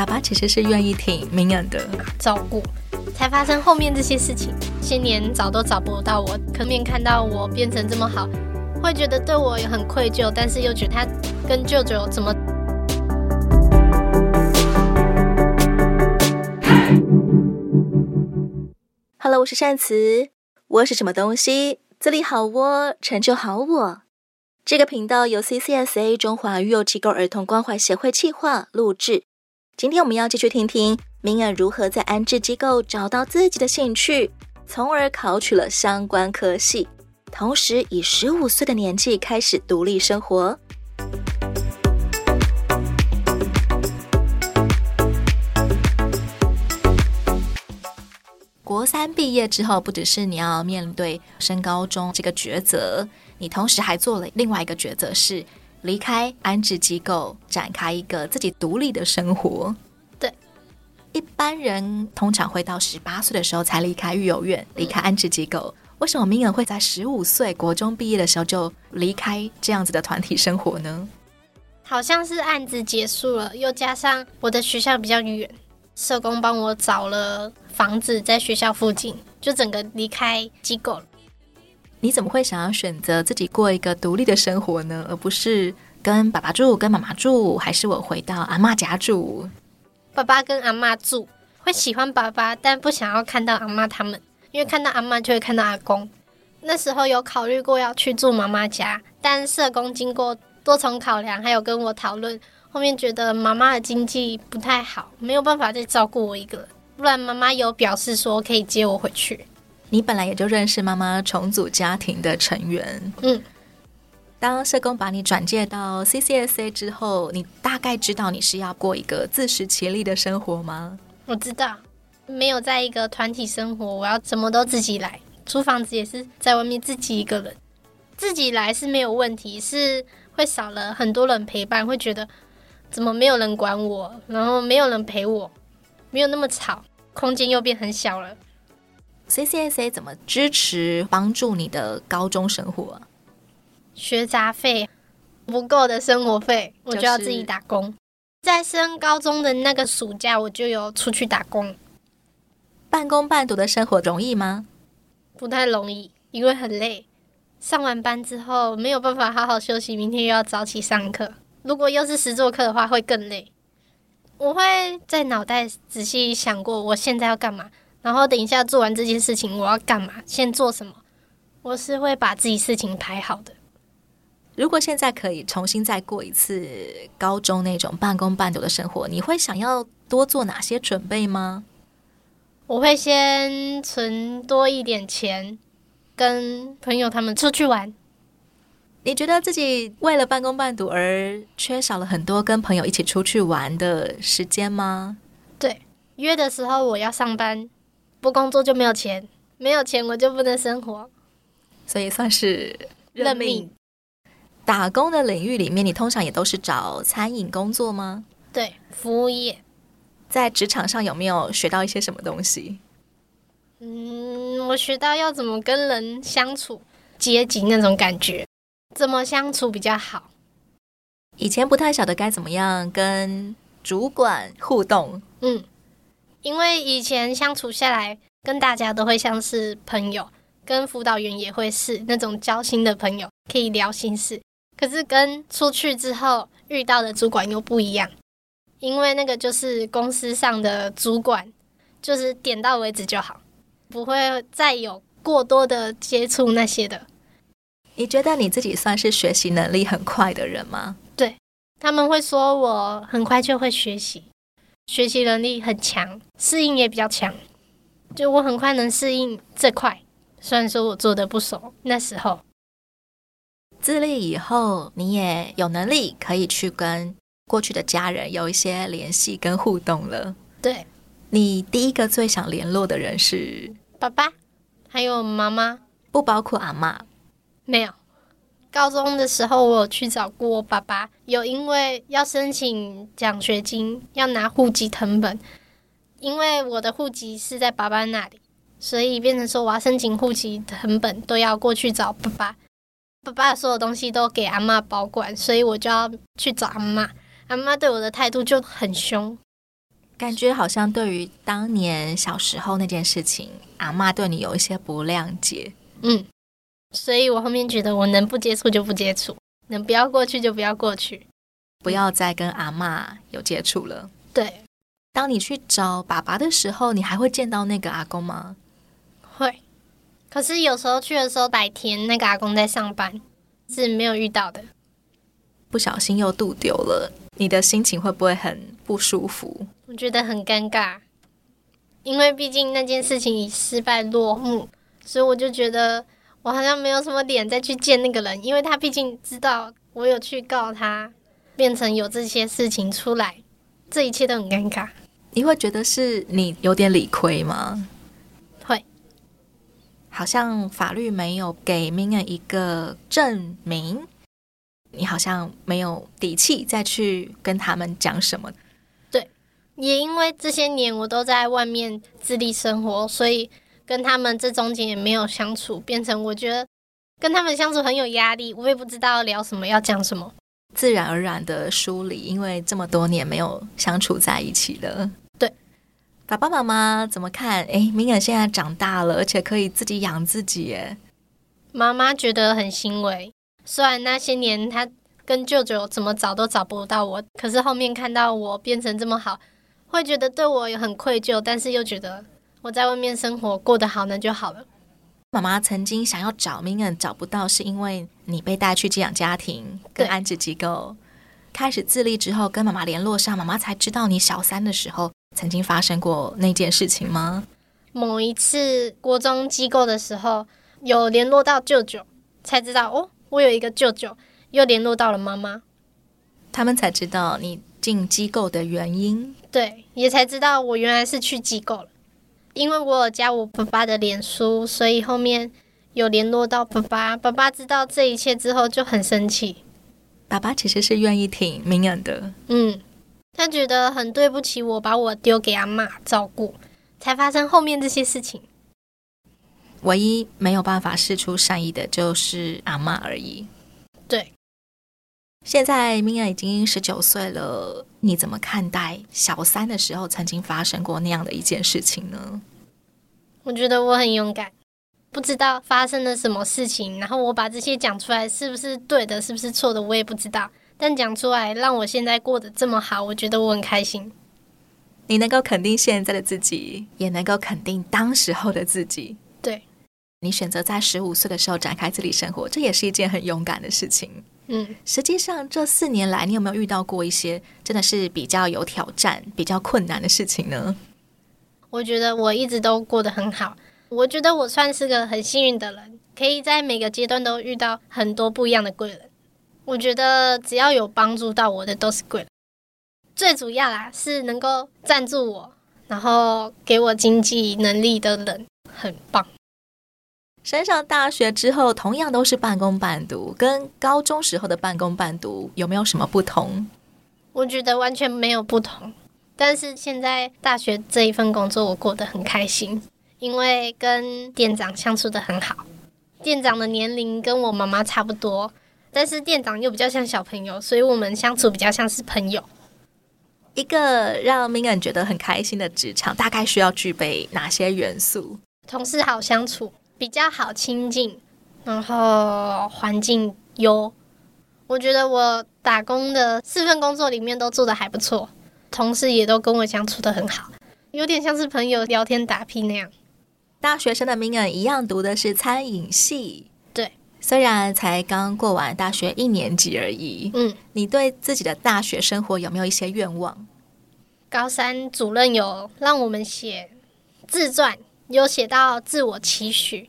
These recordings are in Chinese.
爸爸其实是愿意挺明恩的照顾，才发生后面这些事情。些年找都找不到我，可面看到我变成这么好，会觉得对我也很愧疚，但是又觉得他跟舅舅怎么？Hello，我是善慈，我是什么东西？自立好我，成就好我。这个频道由 CCSA 中华育幼机构儿童关怀协会企划录制。今天我们要继续听听明恩如何在安置机构找到自己的兴趣，从而考取了相关科系，同时以十五岁的年纪开始独立生活。国三毕业之后，不只是你要面对升高中这个抉择，你同时还做了另外一个抉择是。离开安置机构，展开一个自己独立的生活。对，一般人通常会到十八岁的时候才离开育幼院，离开安置机构。为什么明恩会在十五岁国中毕业的时候就离开这样子的团体生活呢？好像是案子结束了，又加上我的学校比较远，社工帮我找了房子在学校附近，就整个离开机构了。你怎么会想要选择自己过一个独立的生活呢？而不是跟爸爸住、跟妈妈住，还是我回到阿嬷家住？爸爸跟阿嬷住，会喜欢爸爸，但不想要看到阿嬷他们，因为看到阿嬷就会看到阿公。那时候有考虑过要去住妈妈家，但社工经过多重考量，还有跟我讨论，后面觉得妈妈的经济不太好，没有办法再照顾我一个。不然妈妈有表示说可以接我回去。你本来也就认识妈妈重组家庭的成员，嗯，当社工把你转介到 CCSA 之后，你大概知道你是要过一个自食其力的生活吗？我知道，没有在一个团体生活，我要什么都自己来，租房子也是在外面自己一个人，自己来是没有问题，是会少了很多人陪伴，会觉得怎么没有人管我，然后没有人陪我，没有那么吵，空间又变很小了。CCSA 怎么支持帮助你的高中生活？学杂费不够的生活费，我就要自己打工。在升高中的那个暑假，我就有出去打工。半工半读的生活容易吗？不太容易，因为很累。上完班之后没有办法好好休息，明天又要早起上课。如果又是实作课的话，会更累。我会在脑袋仔细想过，我现在要干嘛。然后等一下做完这件事情，我要干嘛？先做什么？我是会把自己事情排好的。如果现在可以重新再过一次高中那种半工半读的生活，你会想要多做哪些准备吗？我会先存多一点钱，跟朋友他们出去玩。你觉得自己为了半工半读而缺少了很多跟朋友一起出去玩的时间吗？对，约的时候我要上班。不工作就没有钱，没有钱我就不能生活，所以算是认命。打工的领域里面，你通常也都是找餐饮工作吗？对，服务业。在职场上有没有学到一些什么东西？嗯，我学到要怎么跟人相处，阶级那种感觉，怎么相处比较好。以前不太晓得该怎么样跟主管互动。嗯。因为以前相处下来，跟大家都会像是朋友，跟辅导员也会是那种交心的朋友，可以聊心事。可是跟出去之后遇到的主管又不一样，因为那个就是公司上的主管，就是点到为止就好，不会再有过多的接触那些的。你觉得你自己算是学习能力很快的人吗？对，他们会说我很快就会学习。学习能力很强，适应也比较强，就我很快能适应这块。虽然说我做的不熟，那时候自立以后，你也有能力可以去跟过去的家人有一些联系跟互动了。对，你第一个最想联络的人是爸爸，还有妈妈，不包括阿妈。没有。高中的时候，我有去找过我爸爸，有因为要申请奖学金，要拿户籍成本，因为我的户籍是在爸爸那里，所以变成说我要申请户籍成本都要过去找爸爸。爸爸所有东西都给阿妈保管，所以我就要去找阿妈。阿妈对我的态度就很凶，感觉好像对于当年小时候那件事情，阿妈对你有一些不谅解。嗯，所以我后面觉得我能不接触就不接触，能不要过去就不要过去，不要再跟阿嬷有接触了。对，当你去找爸爸的时候，你还会见到那个阿公吗？会，可是有时候去的时候白天那个阿公在上班，是没有遇到的。不小心又渡丢了，你的心情会不会很不舒服？我觉得很尴尬，因为毕竟那件事情以失败落幕，所以我就觉得我好像没有什么脸再去见那个人，因为他毕竟知道我有去告他，变成有这些事情出来，这一切都很尴尬。你会觉得是你有点理亏吗？会，好像法律没有给 Mingern 一个证明。你好像没有底气再去跟他们讲什么。对，也因为这些年我都在外面自立生活，所以跟他们这中间也没有相处，变成我觉得跟他们相处很有压力。我也不知道聊什么，要讲什么，自然而然的梳理，因为这么多年没有相处在一起了。对，爸爸妈妈怎么看？哎，Mingern 现在长大了，而且可以自己养自己，耶。妈妈觉得很欣慰。虽然那些年他跟舅舅怎么找都找不到我，可是后面看到我变成这么好，会觉得对我也很愧疚，但是又觉得我在外面生活过得好，那就好了。妈妈曾经想要找 Mingern 找不到，是因为你被带去寄养家庭跟安置机构，开始自立之后跟妈妈联络上，妈妈才知道你小三的时候曾经发生过那件事情吗？某一次国中机构的时候有联络到舅舅，才知道哦。我有一个舅舅，又联络到了妈妈，他们才知道你进机构的原因。对，也才知道我原来是去机构了，因为我有加我爸爸的脸书，所以后面有联络到爸爸。爸爸知道这一切之后就很生气。爸爸其实是愿意挺 Mingern 的，嗯，他觉得很对不起我，把我丢给阿嬷照顾，才发生后面这些事情。唯一没有办法试出善意的就是阿嬷而已。对，现在 Mingern 已经十九岁了，你怎么看待小三的时候曾经发生过那样的一件事情呢？我觉得我很勇敢，不知道发生了什么事情，然后我把这些讲出来，是不是对的，是不是错的，我也不知道。但讲出来，让我现在过得这么好，我觉得我很开心。你能够肯定现在的自己，也能够肯定当时候的自己。对。你选择在十五岁的时候展开自己生活，这也是一件很勇敢的事情。嗯，实际上这四年来，你有没有遇到过一些真的是比较有挑战、比较困难的事情呢？我觉得我一直都过得很好。我觉得我算是个很幸运的人，可以在每个阶段都遇到很多不一样的贵人。我觉得只要有帮助到我的都是贵人。最主要啦，是能够赞助我，然后给我经济能力的人，很棒。升上大学之后，同样都是半工半读，跟高中时候的半工半读有没有什么不同？我觉得完全没有不同。但是现在大学这一份工作，我过得很开心，因为跟店长相处的很好。店长的年龄跟我妈妈差不多，但是店长又比较像小朋友，所以我们相处比较像是朋友。一个让 Mingern 觉得很开心的职场，大概需要具备哪些元素？同事好相处。比较好亲近，然后环境优。我觉得我打工的四份工作里面都做的还不错，同事也都跟我相处的很好，有点像是朋友聊天打屁那样。大学生的 Mingern 一样读的是餐饮系，对，虽然才刚过完大学一年级而已。嗯，你对自己的大学生活有没有一些愿望？高三主任有让我们写自传。有写到自我期许，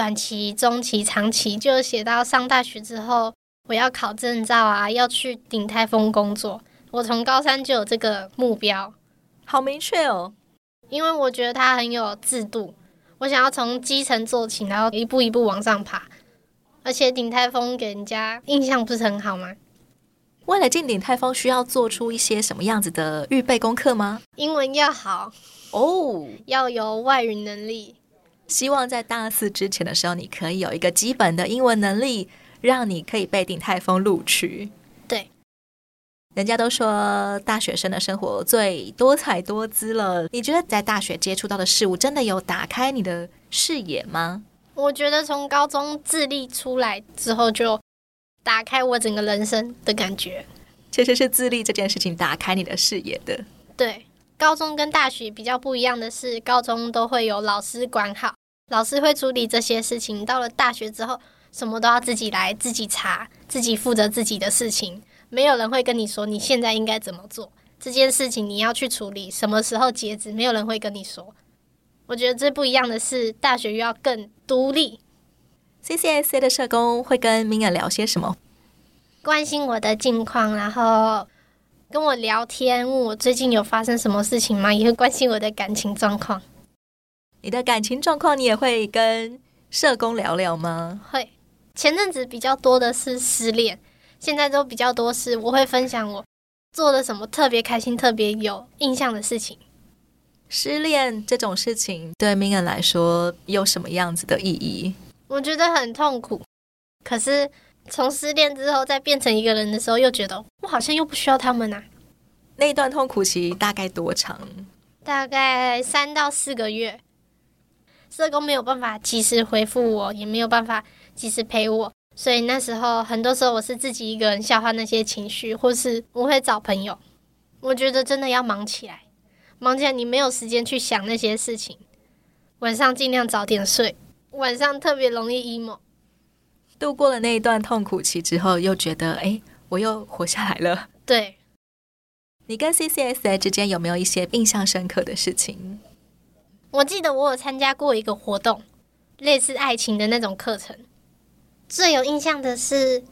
短期、中期、长期，就写到上大学之后，我要考证照啊，要去鼎泰丰工作。我从高三就有这个目标，好明确哦。因为我觉得它很有制度，我想要从基层做起，然后一步一步往上爬。而且鼎泰丰给人家印象不是很好吗？为了进鼎泰丰，需要做出一些什么样子的预备功课吗？英文要好。哦，oh, 要有外语能力。希望在大四之前的时候，你可以有一个基本的英文能力，让你可以被鼎泰丰录取。对，人家都说大学生的生活最多彩多姿了。你觉得在大学接触到的事物，真的有打开你的视野吗？我觉得从高中自立出来之后，就打开我整个人生的感觉。其实是自立这件事情打开你的视野的。对，高中跟大学比较不一样的是，高中都会有老师管好，老师会处理这些事情。到了大学之后，什么都要自己来，自己查，自己负责自己的事情。没有人会跟你说你现在应该怎么做这件事情，你要去处理，什么时候截止，没有人会跟你说。我觉得最不一样的是，大学又要更独立。CCSA 的社工会跟 Mingern 聊些什么？关心我的近况，然后跟我聊天，问我最近有发生什么事情吗？也会关心我的感情状况。你的感情状况，你也会跟社工聊聊吗？会。前阵子比较多的是失恋。现在都比较多是，我会分享我做了什么特别开心、特别有印象的事情。失恋这种事情对 Mingern 来说有什么样子的意义？我觉得很痛苦。可是从失恋之后再变成一个人的时候，又觉得我好像又不需要他们啊。那一段痛苦期大概多长？大概三到四个月。社工没有办法及时回复我，也没有办法及时陪我。所以那时候，很多时候我是自己一个人消化那些情绪，或是我会找朋友。我觉得真的要忙起来，忙起来你没有时间去想那些事情。晚上尽量早点睡，晚上特别容易 emo。度过了那一段痛苦期之后，又觉得哎，我又活下来了。对。你跟 CCSA 之间有没有一些印象深刻的事情？我记得我有参加过一个活动，类似爱情的那种课程。最有印象的是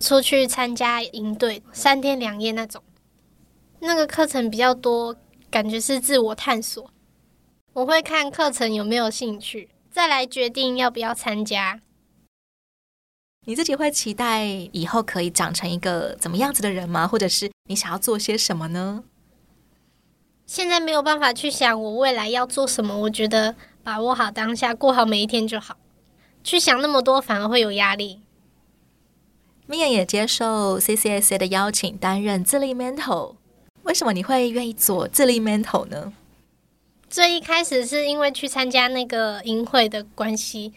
出去参加营队，三天两夜那种，那个课程比较多，感觉是自我探索。我会看课程有没有兴趣，再来决定要不要参加。你自己会期待以后可以长成一个怎么样子的人吗？或者是你想要做些什么呢？现在没有办法去想我未来要做什么，我觉得把握好当下，过好每一天就好。去想那么多，反而会有压力。Mingern 也接受 CCSA 的邀请，担任自立 mentor。为什么你会愿意做自立 mentor 呢？最一开始是因为去参加那个营会的关系。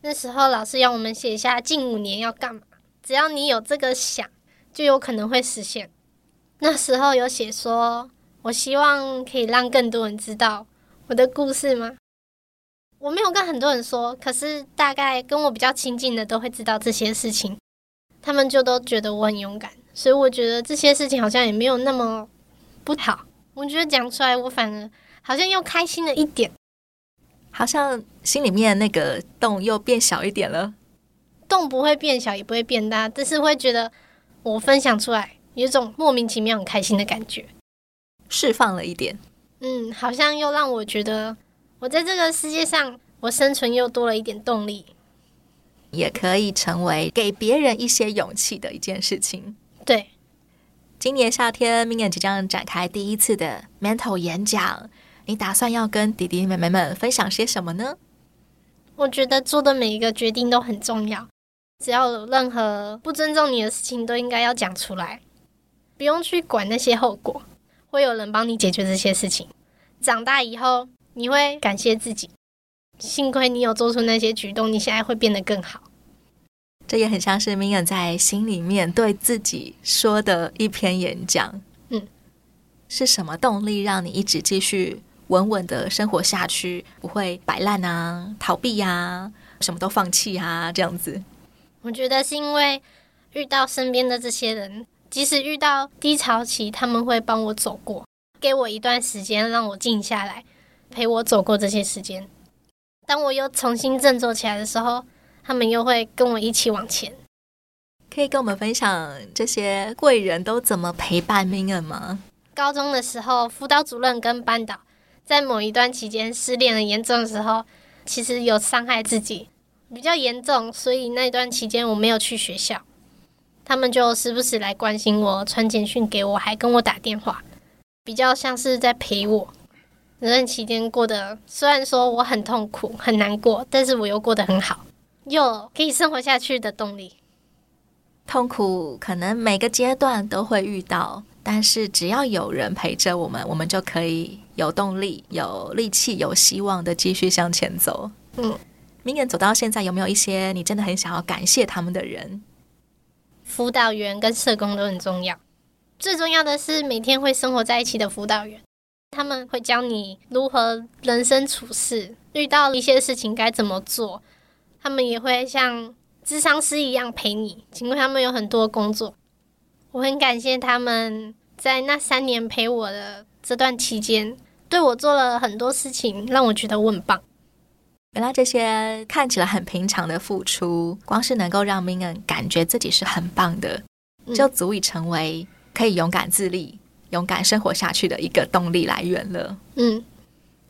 那时候老师要我们写下近五年要干嘛，只要你有这个想，就有可能会实现。那时候有写说，我希望可以让更多人知道我的故事吗？我没有跟很多人说，可是大概跟我比较亲近的都会知道这些事情，他们就都觉得我很勇敢，所以我觉得这些事情好像也没有那么不好。我觉得讲出来，我反而好像又开心了一点，好像心里面那个洞又变小一点了。洞不会变小，也不会变大，但是会觉得我分享出来有一种莫名其妙很开心的感觉，释放了一点。嗯，好像又让我觉得。我在这个世界上，我生存又多了一点动力，也可以成为给别人一些勇气的一件事情。对，今年夏天，Mingern 即将展开第一次的 Mentor 演讲，你打算要跟弟弟妹妹们分享些什么呢？我觉得做的每一个决定都很重要，只要有任何不尊重你的事情，都应该要讲出来，不用去管那些后果，会有人帮你解决这些事情。长大以后。你会感谢自己，幸亏你有做出那些举动，你现在会变得更好。这也很像是 Mingern 在心里面对自己说的一篇演讲。嗯，是什么动力让你一直继续稳稳的生活下去，不会摆烂啊、逃避呀、啊、什么都放弃啊这样子？我觉得是因为遇到身边的这些人，即使遇到低潮期，他们会帮我走过，给我一段时间让我静下来。陪我走过这些时间，当我又重新振作起来的时候，他们又会跟我一起往前。可以跟我们分享这些贵人都怎么陪伴 Mingern 吗？高中的时候，辅导主任跟班导在某一段期间失恋的严重的时候，其实有伤害自己，比较严重，所以那段期间我没有去学校，他们就时不时来关心我，传简讯给我，还跟我打电话，比较像是在陪我。那段期间过得虽然说我很痛苦很难过，但是我又过得很好，又可以生活下去的动力。痛苦可能每个阶段都会遇到，但是只要有人陪着我们，我们就可以有动力、有力气、有希望的继续向前走。嗯，明年走到现在，有没有一些你真的很想要感谢他们的人？辅导员跟社工都很重要，最重要的是每天会生活在一起的辅导员，他们会教你如何人生处事，遇到一些事情该怎么做。他们也会像智商师一样陪你，尽管他们有很多工作。我很感谢他们在那三年陪我的这段期间，对我做了很多事情，让我觉得我很棒。原来这些看起来很平常的付出，光是能够让 Mingern 感觉自己是很棒的，就足以成为可以勇敢自立、勇敢生活下去的一个动力来源了。嗯，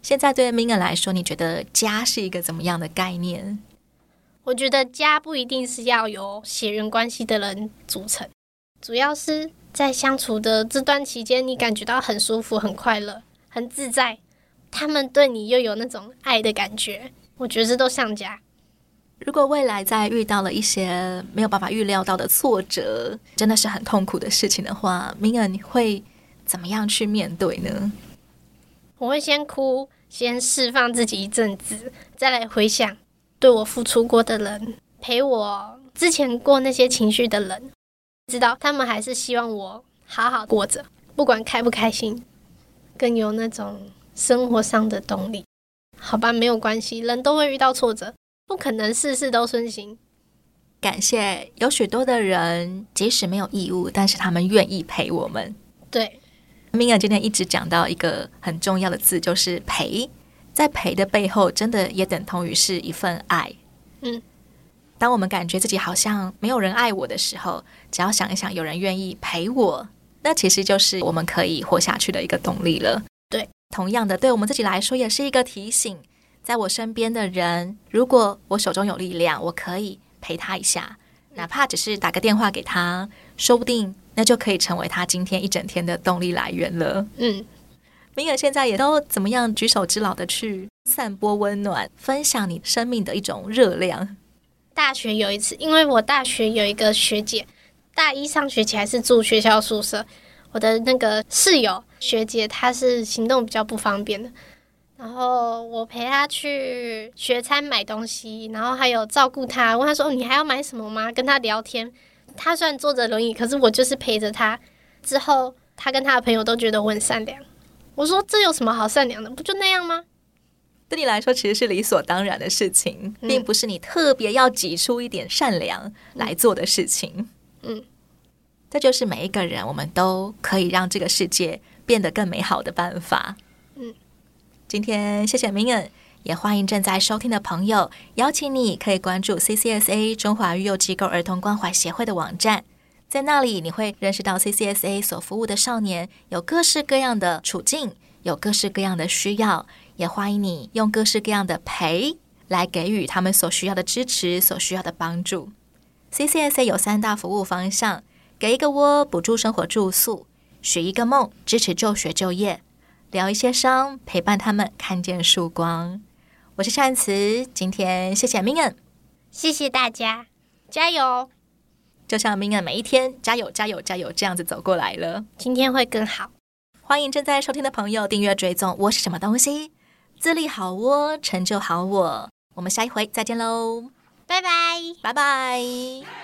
现在对 Mingern 来说，你觉得家是一个怎么样的概念？我觉得家不一定是要有血缘关系的人组成，主要是在相处的这段期间，你感觉到很舒服、很快乐、很自在，他们对你又有那种爱的感觉。我觉得这都像家。如果未来再遇到了一些没有办法预料到的挫折，真的是很痛苦的事情的话，Mingern 你会怎么样去面对呢？我会先哭，先释放自己一阵子，再来回想对我付出过的人，陪我之前过那些情绪的人，知道他们还是希望我好好过着，不管开不开心，更有那种生活上的动力。好吧，没有关系，人都会遇到挫折，不可能事事都顺心。感谢有许多的人，即使没有义务，但是他们愿意陪我们。对，Mingern 今天一直讲到一个很重要的字，就是陪。在陪的背后，真的也等同于是一份爱。嗯，当我们感觉自己好像没有人爱我的时候，只要想一想，有人愿意陪我，那其实就是我们可以活下去的一个动力了。同样的，对我们自己来说也是一个提醒。在我身边的人，如果我手中有力量，我可以陪他一下，哪怕只是打个电话给他，说不定那就可以成为他今天一整天的动力来源了。嗯，Mingern 现在也都怎么样举手之劳的去散播温暖，分享你生命的一种热量。大学有一次，因为我大学有一个学姐，大一上学期还是住学校宿舍。我的那个室友学姐，她是行动比较不方便的，然后我陪她去学餐买东西，然后还有照顾她，问她说：“你还要买什么吗？”跟她聊天。她虽然坐着轮椅，可是我就是陪着她。之后，她跟她的朋友都觉得我很善良。我说：“这有什么好善良的？不就那样吗？”对你来说，其实是理所当然的事情，并不是你特别要挤出一点善良来做的事情。嗯。这就是每一个人，我们都可以让这个世界变得更美好的办法。嗯，今天谢谢 Mingern，也欢迎正在收听的朋友，邀请你可以关注 CCSA 中华育幼机构儿童关怀协会的网站，在那里你会认识到 CCSA 所服务的少年有各式各样的处境，有各式各样的需要，也欢迎你用各式各样的陪来给予他们所需要的支持、所需要的帮助。CCSA 有三大服务方向。给一个窝，补助生活住宿；许一个梦，支持就学就业；疗一些伤，陪伴他们看见曙光。我是善慈，今天谢谢 Mingern，谢谢大家，加油！就像 Mingern 每一天加油、加油、加油这样子走过来了，今天会更好。欢迎正在收听的朋友订阅追踪。我是什么东西？自立好我，成就好我。我们下一回再见喽，拜拜，拜拜。